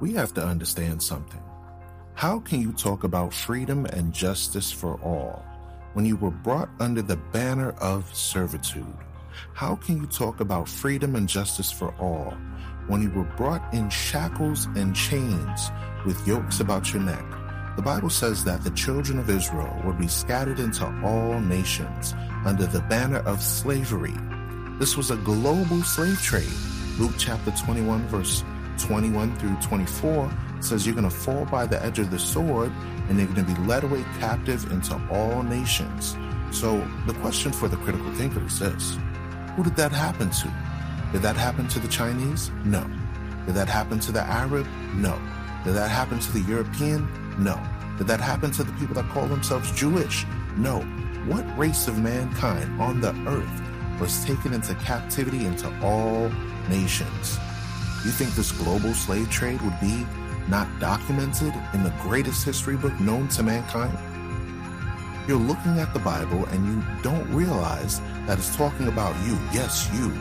we have to understand something. How can you talk about freedom and justice for all when you were brought under the banner of servitude? How can you talk about freedom and justice for all when you were brought in shackles and chains with yokes about your neck? The Bible says that the children of Israel would be scattered into all nations under the banner of slavery. This was a global slave trade. Luke chapter 21, verse 21 through 24 says you're going to fall by the edge of the sword and you're going to be led away captive into all nations. So the question for the critical thinker is this Who did that happen to? Did that happen to the Chinese? No. Did that happen to the Arab? No. Did that happen to the European? No. Did that happen to the people that call themselves Jewish? No. What race of mankind on the earth was taken into captivity into all nations? You think this global slave trade would be not documented in the greatest history book known to mankind? You're looking at the Bible and you don't realize that it's talking about you. Yes, you.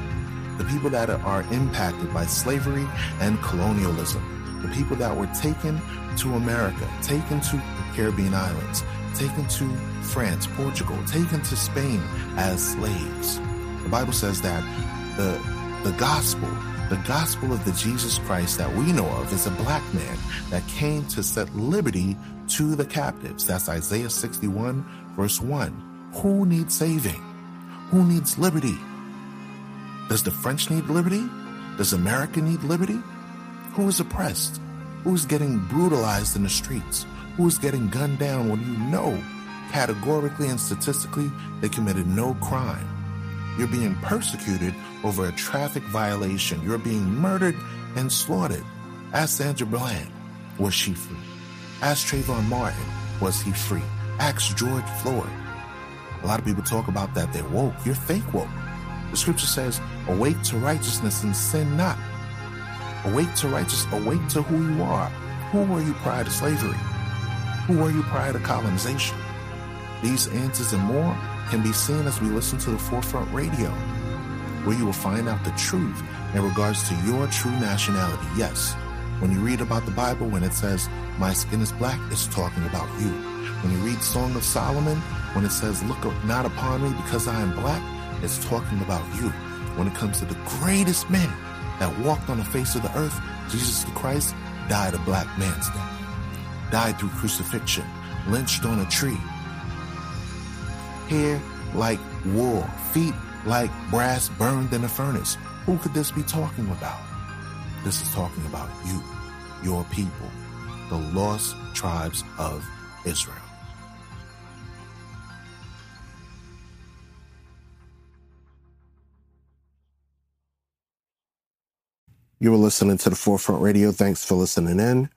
The people that are impacted by slavery and colonialism. The people that were taken to America, taken to the Caribbean islands, taken to France, Portugal, taken to Spain as slaves. The Bible says that the, the gospel, the gospel of the Jesus Christ that we know of is a black man that came to set liberty to the captives. That's Isaiah 61, verse 1. Who needs saving? Who needs liberty? Does the French need liberty? Does America need liberty? Who is oppressed? who's getting brutalized in the streets, who's getting gunned down when you know categorically and statistically they committed no crime. You're being persecuted over a traffic violation. You're being murdered and slaughtered. Ask Sandra Bland, was she free? Ask Trayvon Martin, was he free? Ask George Floyd. A lot of people talk about that they're woke. You're fake woke. The scripture says, awake to righteousness and sin not. Awake to righteousness. Awake to who you are. Who were you prior to slavery? Who were you prior to colonization? These answers and more can be seen as we listen to the Forefront Radio, where you will find out the truth in regards to your true nationality. Yes, when you read about the Bible, when it says, My skin is black, it's talking about you. When you read Song of Solomon, when it says, Look not upon me because I am black, it's talking about you. When it comes to the greatest man that walked on the face of the earth, Jesus the Christ, died a black man's death, died through crucifixion, lynched on a tree. Hair like wool, feet like brass burned in a furnace. Who could this be talking about? This is talking about you, your people, the lost tribes of Israel. You were listening to the Forefront Radio. Thanks for listening in.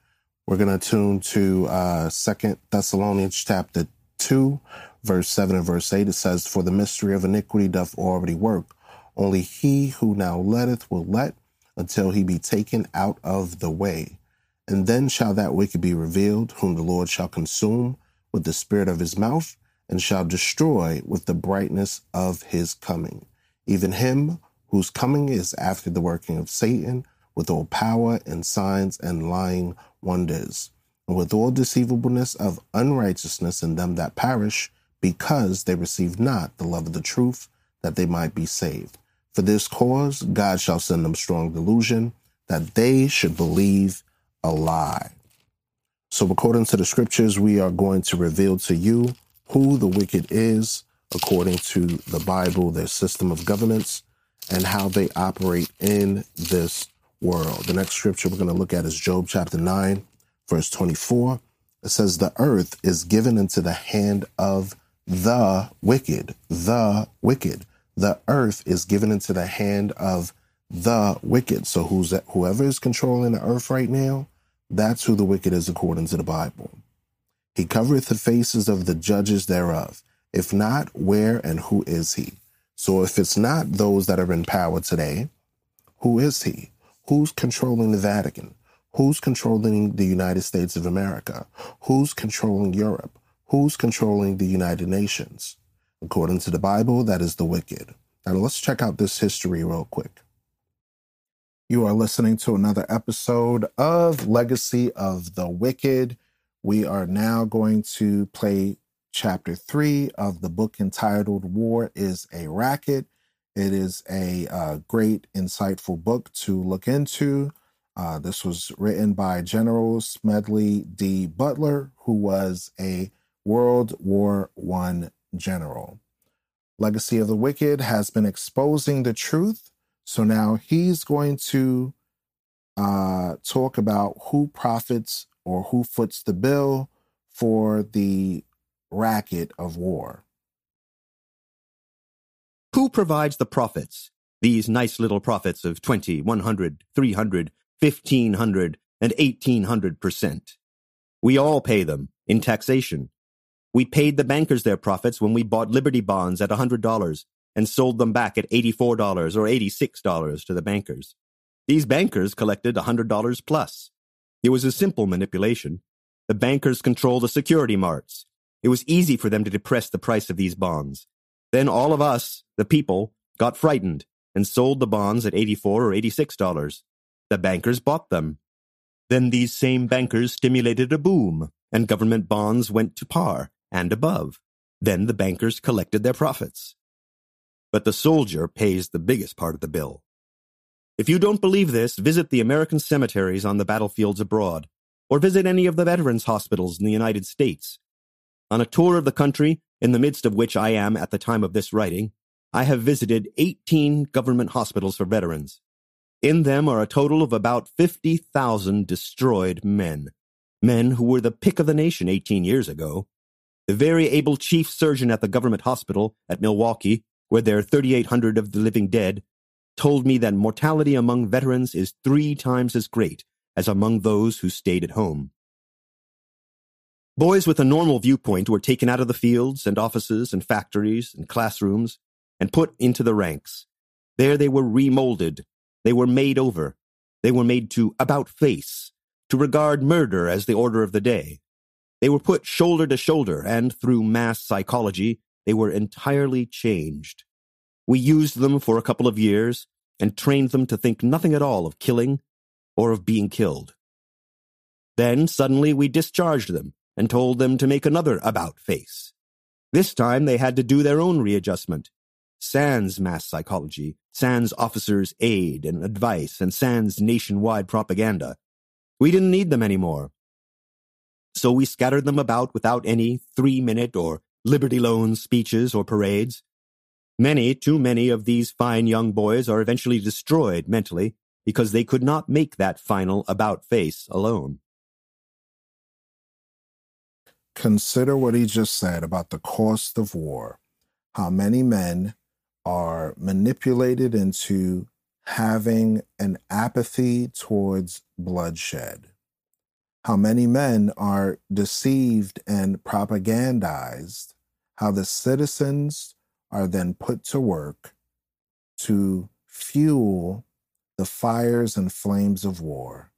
We're going to tune to uh, Second Thessalonians chapter 2, verse 7 and verse 8. It says, For the mystery of iniquity doth already work. Only he who now letteth will let until he be taken out of the way. And then shall that wicked be revealed, whom the Lord shall consume with the spirit of his mouth, and shall destroy with the brightness of his coming. Even him whose coming is after the working of Satan, with all power and signs and lying wonders, and with all deceivableness of unrighteousness in them that perish, because they receive not the love of the truth, that they might be saved. For this cause, God shall send them strong delusion, that they should believe a lie. So, according to the scriptures, we are going to reveal to you who the wicked is, according to the Bible, their system of governance, and how they operate in this world. The next scripture we're going to look at is Job chapter 9, verse 24. It says, The earth is given into the hand of the wicked. The wicked. The earth is given into the hand of the wicked. So who's that? whoever is controlling the earth right now, that's who the wicked is according to the Bible. He covereth the faces of the judges thereof. If not, where and who is he? So if it's not those that are in power today, who is he? Who's controlling the Vatican? Who's controlling the United States of America? Who's controlling Europe? Who's controlling the United Nations? According to the Bible, that is the wicked. Now let's check out this history real quick. You are listening to another episode of Legacy of the Wicked. We are now going to play chapter three of the book entitled War is a Racket. It is a uh, great, insightful book to look into. Uh, this was written by General Smedley D. Butler, who was a World War I general. Legacy of the Wicked has been exposing the truth so now he's going to uh, talk about who profits or who foots the bill for the racket of war. Who provides the profits? These nice little profits of 20, 100, 300, 1500, and 1800 percent. We all pay them in taxation. We paid the bankers their profits when we bought Liberty bonds at $100 and sold them back at $84 or $86 to the bankers. These bankers collected $100 plus. It was a simple manipulation. The bankers control the security marts. It was easy for them to depress the price of these bonds. Then all of us, the people, got frightened and sold the bonds at 84 or $86. The bankers bought them. Then these same bankers stimulated a boom, and government bonds went to par and above. Then the bankers collected their profits but the soldier pays the biggest part of the bill. If you don't believe this, visit the American cemeteries on the battlefields abroad, or visit any of the veterans' hospitals in the United States. On a tour of the country, in the midst of which I am at the time of this writing, I have visited 18 government hospitals for veterans. In them are a total of about 50,000 destroyed men. Men who were the pick of the nation 18 years ago. The very able chief surgeon at the government hospital at Milwaukee where there are 3,800 of the living dead, told me that mortality among veterans is three times as great as among those who stayed at home. Boys with a normal viewpoint were taken out of the fields and offices and factories and classrooms and put into the ranks. There they were remolded. They were made over. They were made to about face, to regard murder as the order of the day. They were put shoulder to shoulder, and through mass psychology, they were entirely changed. We used them for a couple of years and trained them to think nothing at all of killing or of being killed. Then suddenly we discharged them and told them to make another about face. This time they had to do their own readjustment. Sans mass psychology, sans officers' aid and advice, and sans nationwide propaganda. We didn't need them anymore. So we scattered them about without any three minute or Liberty Loan speeches or parades. Many, too many of these fine young boys are eventually destroyed mentally because they could not make that final about face alone. Consider what he just said about the cost of war, how many men are manipulated into having an apathy towards bloodshed how many men are deceived and propagandized how the citizens are then put to work to fuel the fires and flames of war.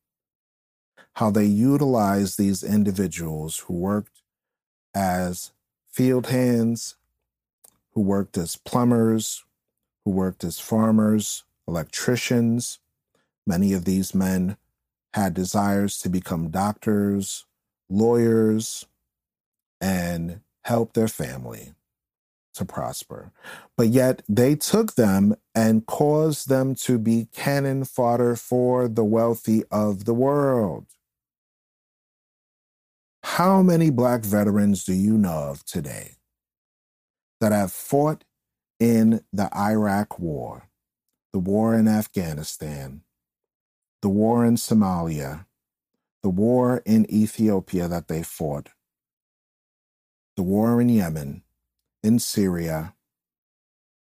How they utilize these individuals who worked as field hands, who worked as plumbers, who worked as farmers, electricians. Many of these men had desires to become doctors, lawyers, and help their family to prosper. But yet they took them and caused them to be cannon fodder for the wealthy of the world. How many black veterans do you know of today that have fought in the Iraq War, the war in Afghanistan, the war in Somalia, the war in Ethiopia that they fought, the war in Yemen, in Syria,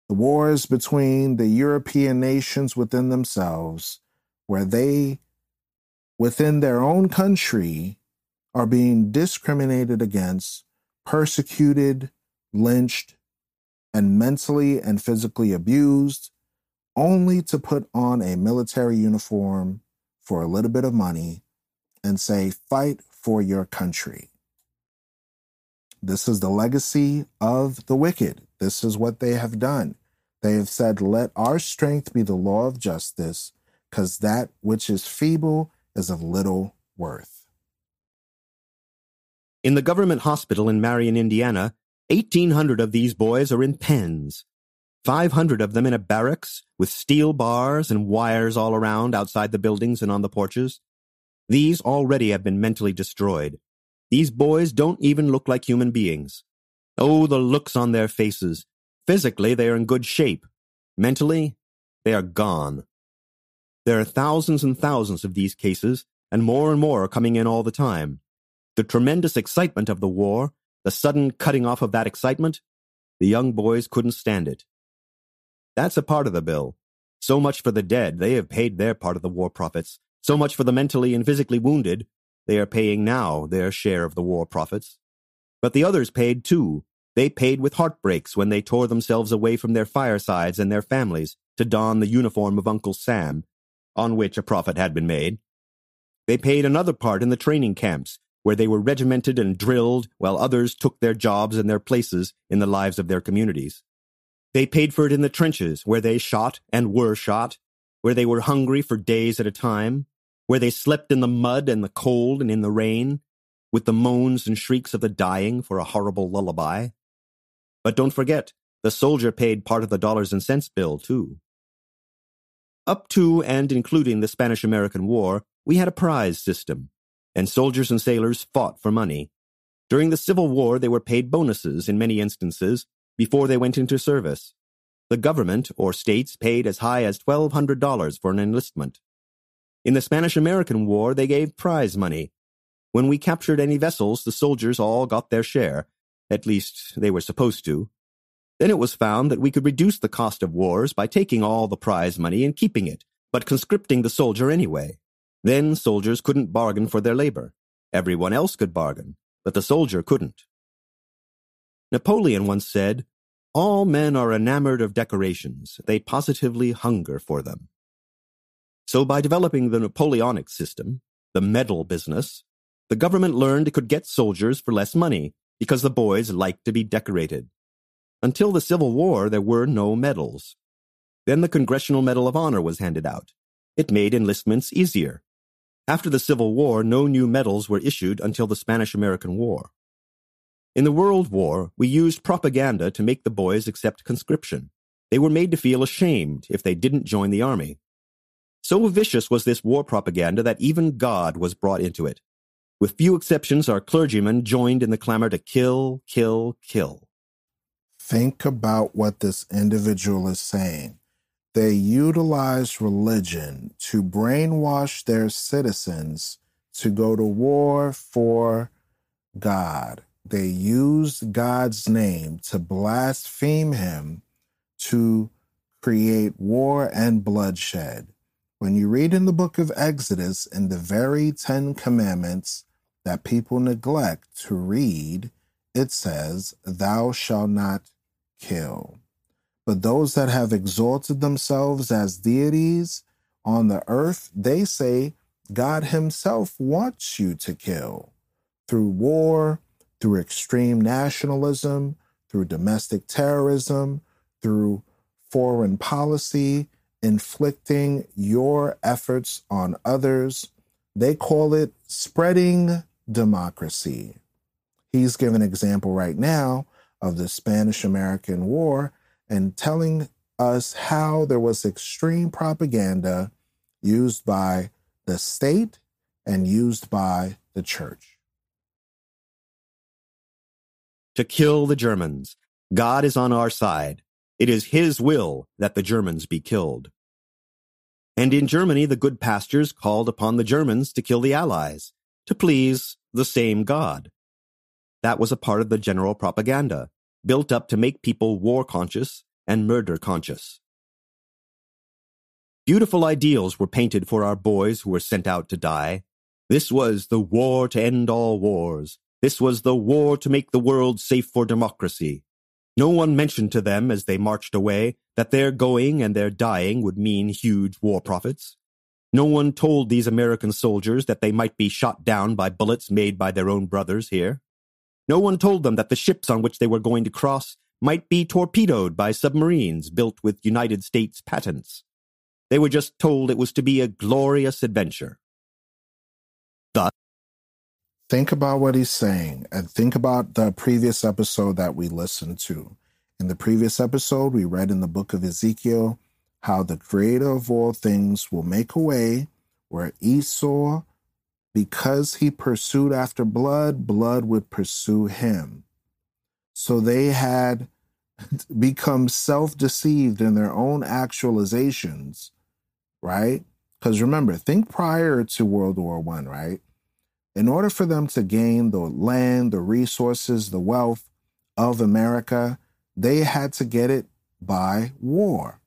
the wars between the European nations within themselves, where they, within their own country, are being discriminated against, persecuted, lynched, and mentally and physically abused, only to put on a military uniform for a little bit of money and say, fight for your country. This is the legacy of the wicked. This is what they have done. They have said, Let our strength be the law of justice. because that which is feeble is of little worth. In the government hospital in Marion, Indiana, 1,800 of these boys are in pens. 500 of them in a barracks with steel bars and wires all around outside the buildings and on the porches. These already have been mentally destroyed. These boys don't even look like human beings. Oh, the looks on their faces. Physically, they are in good shape. Mentally, they are gone. There are thousands and thousands of these cases, and more and more are coming in all the time. The tremendous excitement of the war, the sudden cutting off of that excitement, the young boys couldn't stand it. That's a part of the bill. So much for the dead, they have paid their part of the war profits. So much for the mentally and physically wounded, they are paying now their share of the war profits. But the others paid too. They paid with heartbreaks when they tore themselves away from their firesides and their families to don the uniform of Uncle Sam, on which a profit had been made. They paid another part in the training camps, where they were regimented and drilled while others took their jobs and their places in the lives of their communities. They paid for it in the trenches, where they shot and were shot, where they were hungry for days at a time, where they slept in the mud and the cold and in the rain, with the moans and shrieks of the dying for a horrible lullaby. But don't forget, the soldier paid part of the dollars and cents bill, too. Up to and including the Spanish American War, we had a prize system, and soldiers and sailors fought for money. During the Civil War, they were paid bonuses in many instances before they went into service. The government or states paid as high as $1,200 for an enlistment. In the Spanish American War, they gave prize money. When we captured any vessels, the soldiers all got their share. At least, they were supposed to. Then it was found that we could reduce the cost of wars by taking all the prize money and keeping it, but conscripting the soldier anyway. Then soldiers couldn't bargain for their labor. Everyone else could bargain, but the soldier couldn't. Napoleon once said, All men are enamored of decorations. They positively hunger for them. So by developing the Napoleonic system, the medal business, the government learned it could get soldiers for less money because the boys liked to be decorated. Until the Civil War, there were no medals. Then the Congressional Medal of Honor was handed out. It made enlistments easier. After the Civil War, no new medals were issued until the Spanish American War. In the World War, we used propaganda to make the boys accept conscription. They were made to feel ashamed if they didn't join the army. So vicious was this war propaganda that even God was brought into it. With few exceptions, our clergymen joined in the clamor to kill, kill, kill. Think about what this individual is saying. They utilize religion to brainwash their citizens to go to war for God. They use God's name to blaspheme him to create war and bloodshed. When you read in the book of Exodus, in the very Ten Commandments that people neglect to read, it says, Thou shalt not kill. But those that have exalted themselves as deities on the earth, they say God Himself wants you to kill through war, through extreme nationalism, through domestic terrorism, through foreign policy, inflicting your efforts on others. They call it spreading democracy. He's given an example right now of the Spanish American War and telling us how there was extreme propaganda used by the state and used by the church. To kill the Germans. God is on our side. It is His will that the Germans be killed. And in Germany, the good pastors called upon the Germans to kill the Allies, to please the same God. That was a part of the general propaganda, built up to make people war conscious and murder conscious. Beautiful ideals were painted for our boys who were sent out to die. This was the war to end all wars. This was the war to make the world safe for democracy. No one mentioned to them as they marched away that their going and their dying would mean huge war profits. No one told these American soldiers that they might be shot down by bullets made by their own brothers here. No one told them that the ships on which they were going to cross might be torpedoed by submarines built with United States patents. They were just told it was to be a glorious adventure. Thus, think about what he's saying and think about the previous episode that we listened to. In the previous episode, we read in the book of Ezekiel how the creator of all things will make a way where Esau, because he pursued after blood, blood would pursue him. So they had become self deceived in their own actualizations right? Because remember, think prior to World War One, right? In order for them to gain the land, the resources, the wealth of America, they had to get it by war.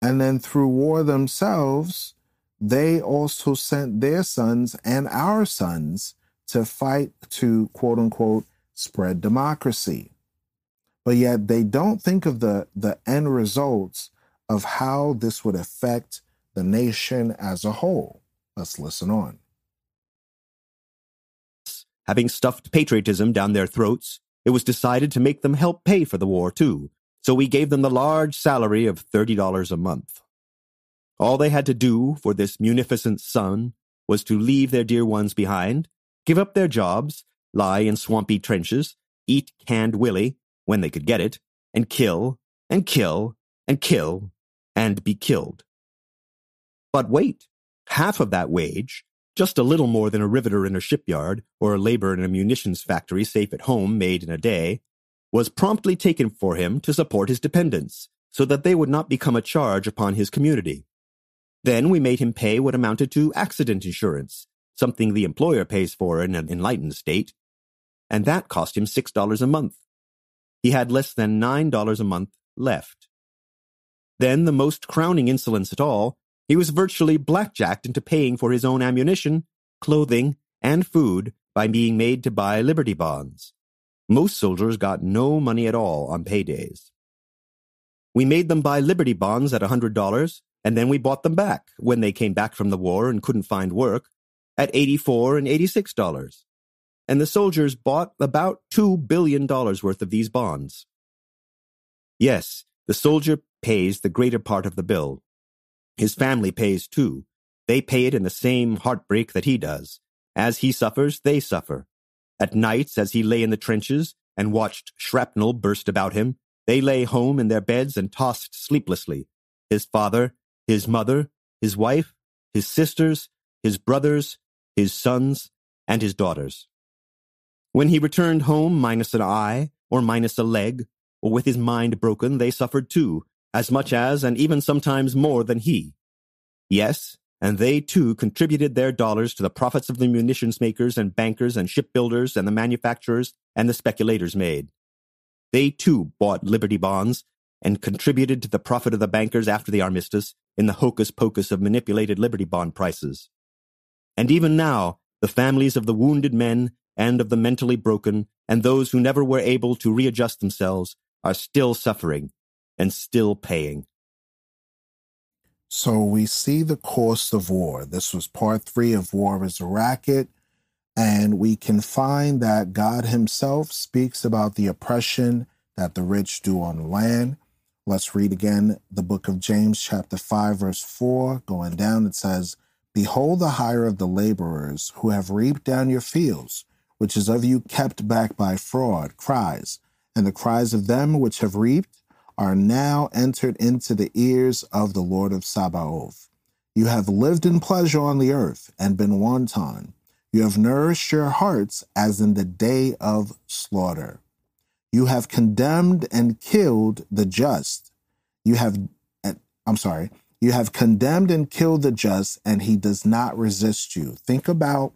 And then through war themselves, they also sent their sons and our sons to fight to quote unquote spread democracy. But yet they don't think of the, the end results of how this would affect the nation as a whole. Let's listen on. Having stuffed patriotism down their throats, it was decided to make them help pay for the war, too, so we gave them the large salary of $30 a month. All they had to do for this munificent sum was to leave their dear ones behind, give up their jobs, lie in swampy trenches, eat canned willy when they could get it, and kill, and kill, and kill, and be killed. But wait, half of that wage, just a little more than a riveter in a shipyard or a laborer in a munitions factory safe at home made in a day, was promptly taken for him to support his dependents, so that they would not become a charge upon his community. Then we made him pay what amounted to accident insurance, something the employer pays for in an enlightened state, and that cost him $6 a month. He had less than $9 a month left. Then, the most crowning insolence at all, he was virtually blackjacked into paying for his own ammunition, clothing, and food by being made to buy Liberty bonds. Most soldiers got no money at all on paydays. We made them buy Liberty bonds at a $100, and then we bought them back when they came back from the war and couldn't find work at 84 and $86. And the soldiers bought about $2 billion worth of these bonds. Yes, the soldier pays the greater part of the bill. His family pays too. They pay it in the same heartbreak that he does. As he suffers, they suffer. At nights, as he lay in the trenches and watched shrapnel burst about him, they lay home in their beds and tossed sleeplessly. His father, his mother, his wife, his sisters, his brothers, his sons, and his daughters. When he returned home minus an eye, or minus a leg, or with his mind broken, they suffered too, as much as and even sometimes more than he. Yes, and they too contributed their dollars to the profits of the munitions makers and bankers and shipbuilders and the manufacturers and the speculators made. They too bought Liberty bonds and contributed to the profit of the bankers after the armistice in the hocus pocus of manipulated Liberty bond prices. And even now, the families of the wounded men and of the mentally broken and those who never were able to readjust themselves are still suffering and still paying. So we see the cost of war. This was part three of War is a Racket. And we can find that God Himself speaks about the oppression that the rich do on land. Let's read again the book of James, chapter 5, verse 4. Going down, it says, Behold the hire of the laborers who have reaped down your fields, which is of you kept back by fraud, cries, and the cries of them which have reaped are now entered into the ears of the Lord of Sabaoth. You have lived in pleasure on the earth and been wanton. You have nourished your hearts as in the day of slaughter. You have condemned and killed the just. You have, I'm sorry, you have condemned and killed the just, and he does not resist you. Think about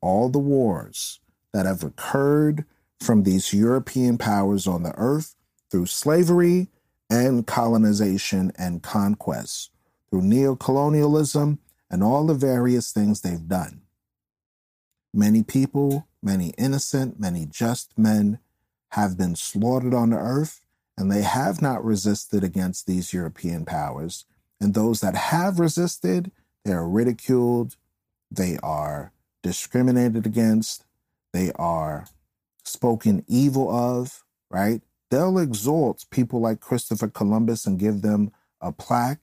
all the wars that have occurred from these European powers on the earth through slavery and colonization and conquest, through neocolonialism and all the various things they've done. Many people, many innocent, many just men have been slaughtered on the earth, and they have not resisted against these European powers. And those that have resisted, they are ridiculed, they are discriminated against, they are spoken evil of, right? They'll exalt people like Christopher Columbus and give them a plaque.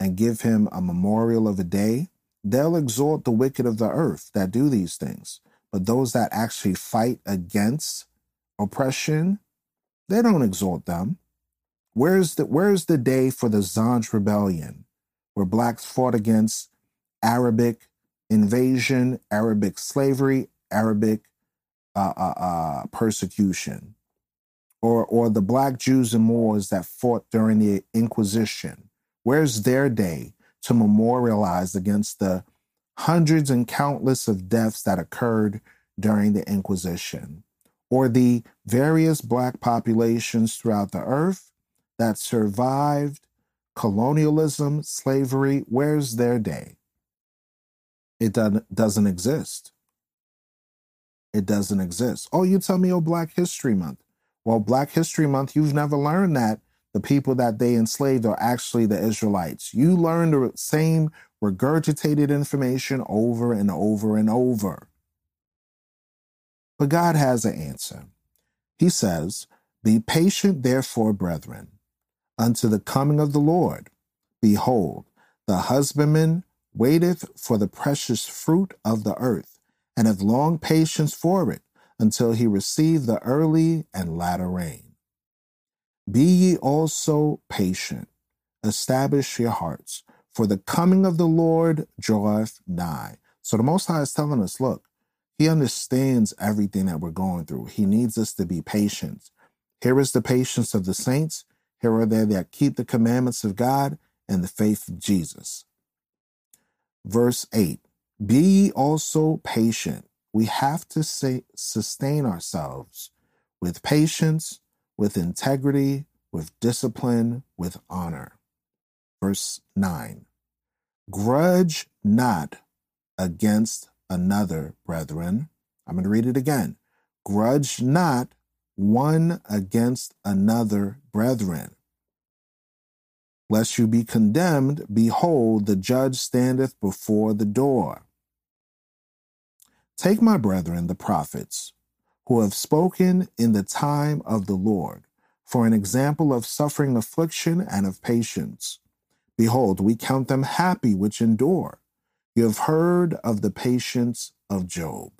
and give him a memorial of a day, they'll exalt the wicked of the earth that do these things. But those that actually fight against oppression, they don't exalt them. Where's the where's the day for the Zanj rebellion, where blacks fought against Arabic invasion, Arabic slavery, Arabic uh, uh, uh, persecution, or or the black Jews and Moors that fought during the Inquisition? Where's their day to memorialize against the hundreds and countless of deaths that occurred during the Inquisition, or the various black populations throughout the earth that survived colonialism, slavery? Where's their day? It doesn't exist. It doesn't exist. Oh, you tell me, oh, Black History Month. Well, Black History Month, you've never learned that the people that they enslaved are actually the Israelites. You learn the same regurgitated information over and over and over. But God has an answer. He says, Be patient, therefore, brethren, unto the coming of the Lord. Behold, the husbandman waiteth for the precious fruit of the earth, and hath long patience for it, until he receive the early and latter rain. Be ye also patient, establish your hearts, for the coming of the Lord draweth nigh. So the Most High is telling us, look, He understands everything that we're going through. He needs us to be patient. Here is the patience of the saints. Here are they that keep the commandments of God and the faith of Jesus. Verse 8 Be ye also patient. We have to say, sustain ourselves with patience, with integrity, with discipline, with honor. Verse 9 Grudge not against another, brethren. I'm going to read it again. Grudge not one against another, brethren lest you be condemned. Behold, the judge standeth before the door. Take my brethren, the prophets, who have spoken in the time of the Lord, for an example of suffering affliction and of patience. Behold, we count them happy which endure. You have heard of the patience of Job,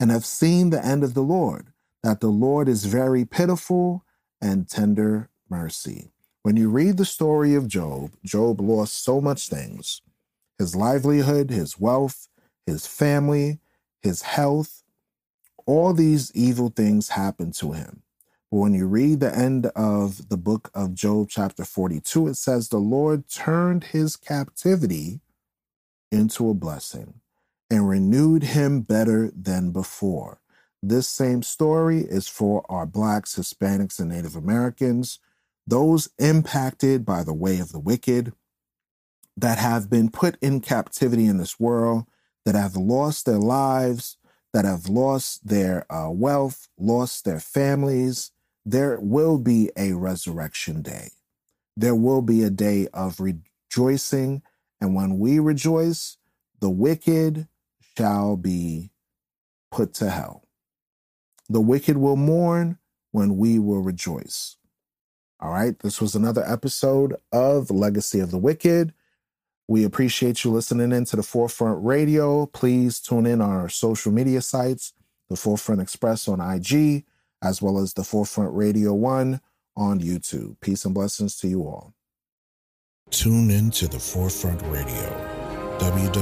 and have seen the end of the Lord, that the Lord is very pitiful and tender mercy. When you read the story of Job, Job lost so much things his livelihood, his wealth, his family, his health. All these evil things happened to him. But when you read the end of the book of Job, chapter 42, it says, The Lord turned his captivity into a blessing and renewed him better than before. This same story is for our Blacks, Hispanics, and Native Americans those impacted by the way of the wicked, that have been put in captivity in this world, that have lost their lives, that have lost their uh, wealth, lost their families, there will be a resurrection day. There will be a day of rejoicing. And when we rejoice, the wicked shall be put to hell. The wicked will mourn when we will rejoice. All right. This was another episode of Legacy of the Wicked. We appreciate you listening in to the Forefront Radio. Please tune in on our social media sites, the Forefront Express on IG, as well as the Forefront Radio 1 on YouTube. Peace and blessings to you all. Tune in to the Forefront Radio, www.anchor.fm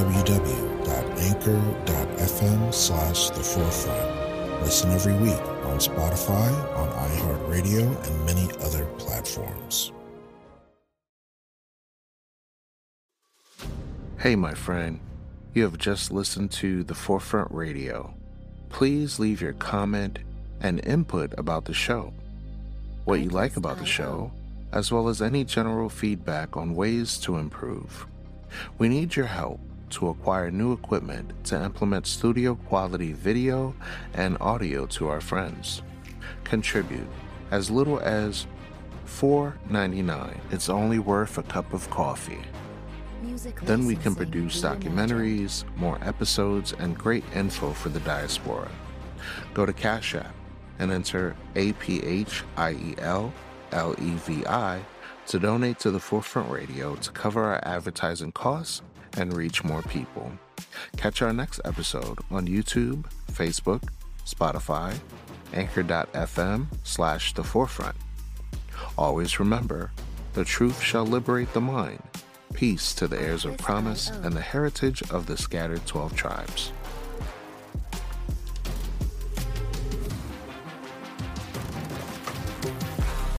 slash the forefront. Listen every week on Spotify, on iHeartRadio, and many other platforms. Hey, my friend. You have just listened to The Forefront Radio. Please leave your comment and input about the show, what you like about the show, as well as any general feedback on ways to improve. We need your help to acquire new equipment to implement studio quality video and audio to our friends. Contribute as little as $4.99. It's only worth a cup of coffee. Then we can produce documentaries, more episodes, and great info for the diaspora. Go to Cash App and enter APHIELLEVI to donate to the Forefront Radio to cover our advertising costs and reach more people. Catch our next episode on YouTube, Facebook, Spotify, anchor.fm slash the forefront. Always remember, the truth shall liberate the mind. Peace to the heirs of promise and the heritage of the scattered 12 tribes.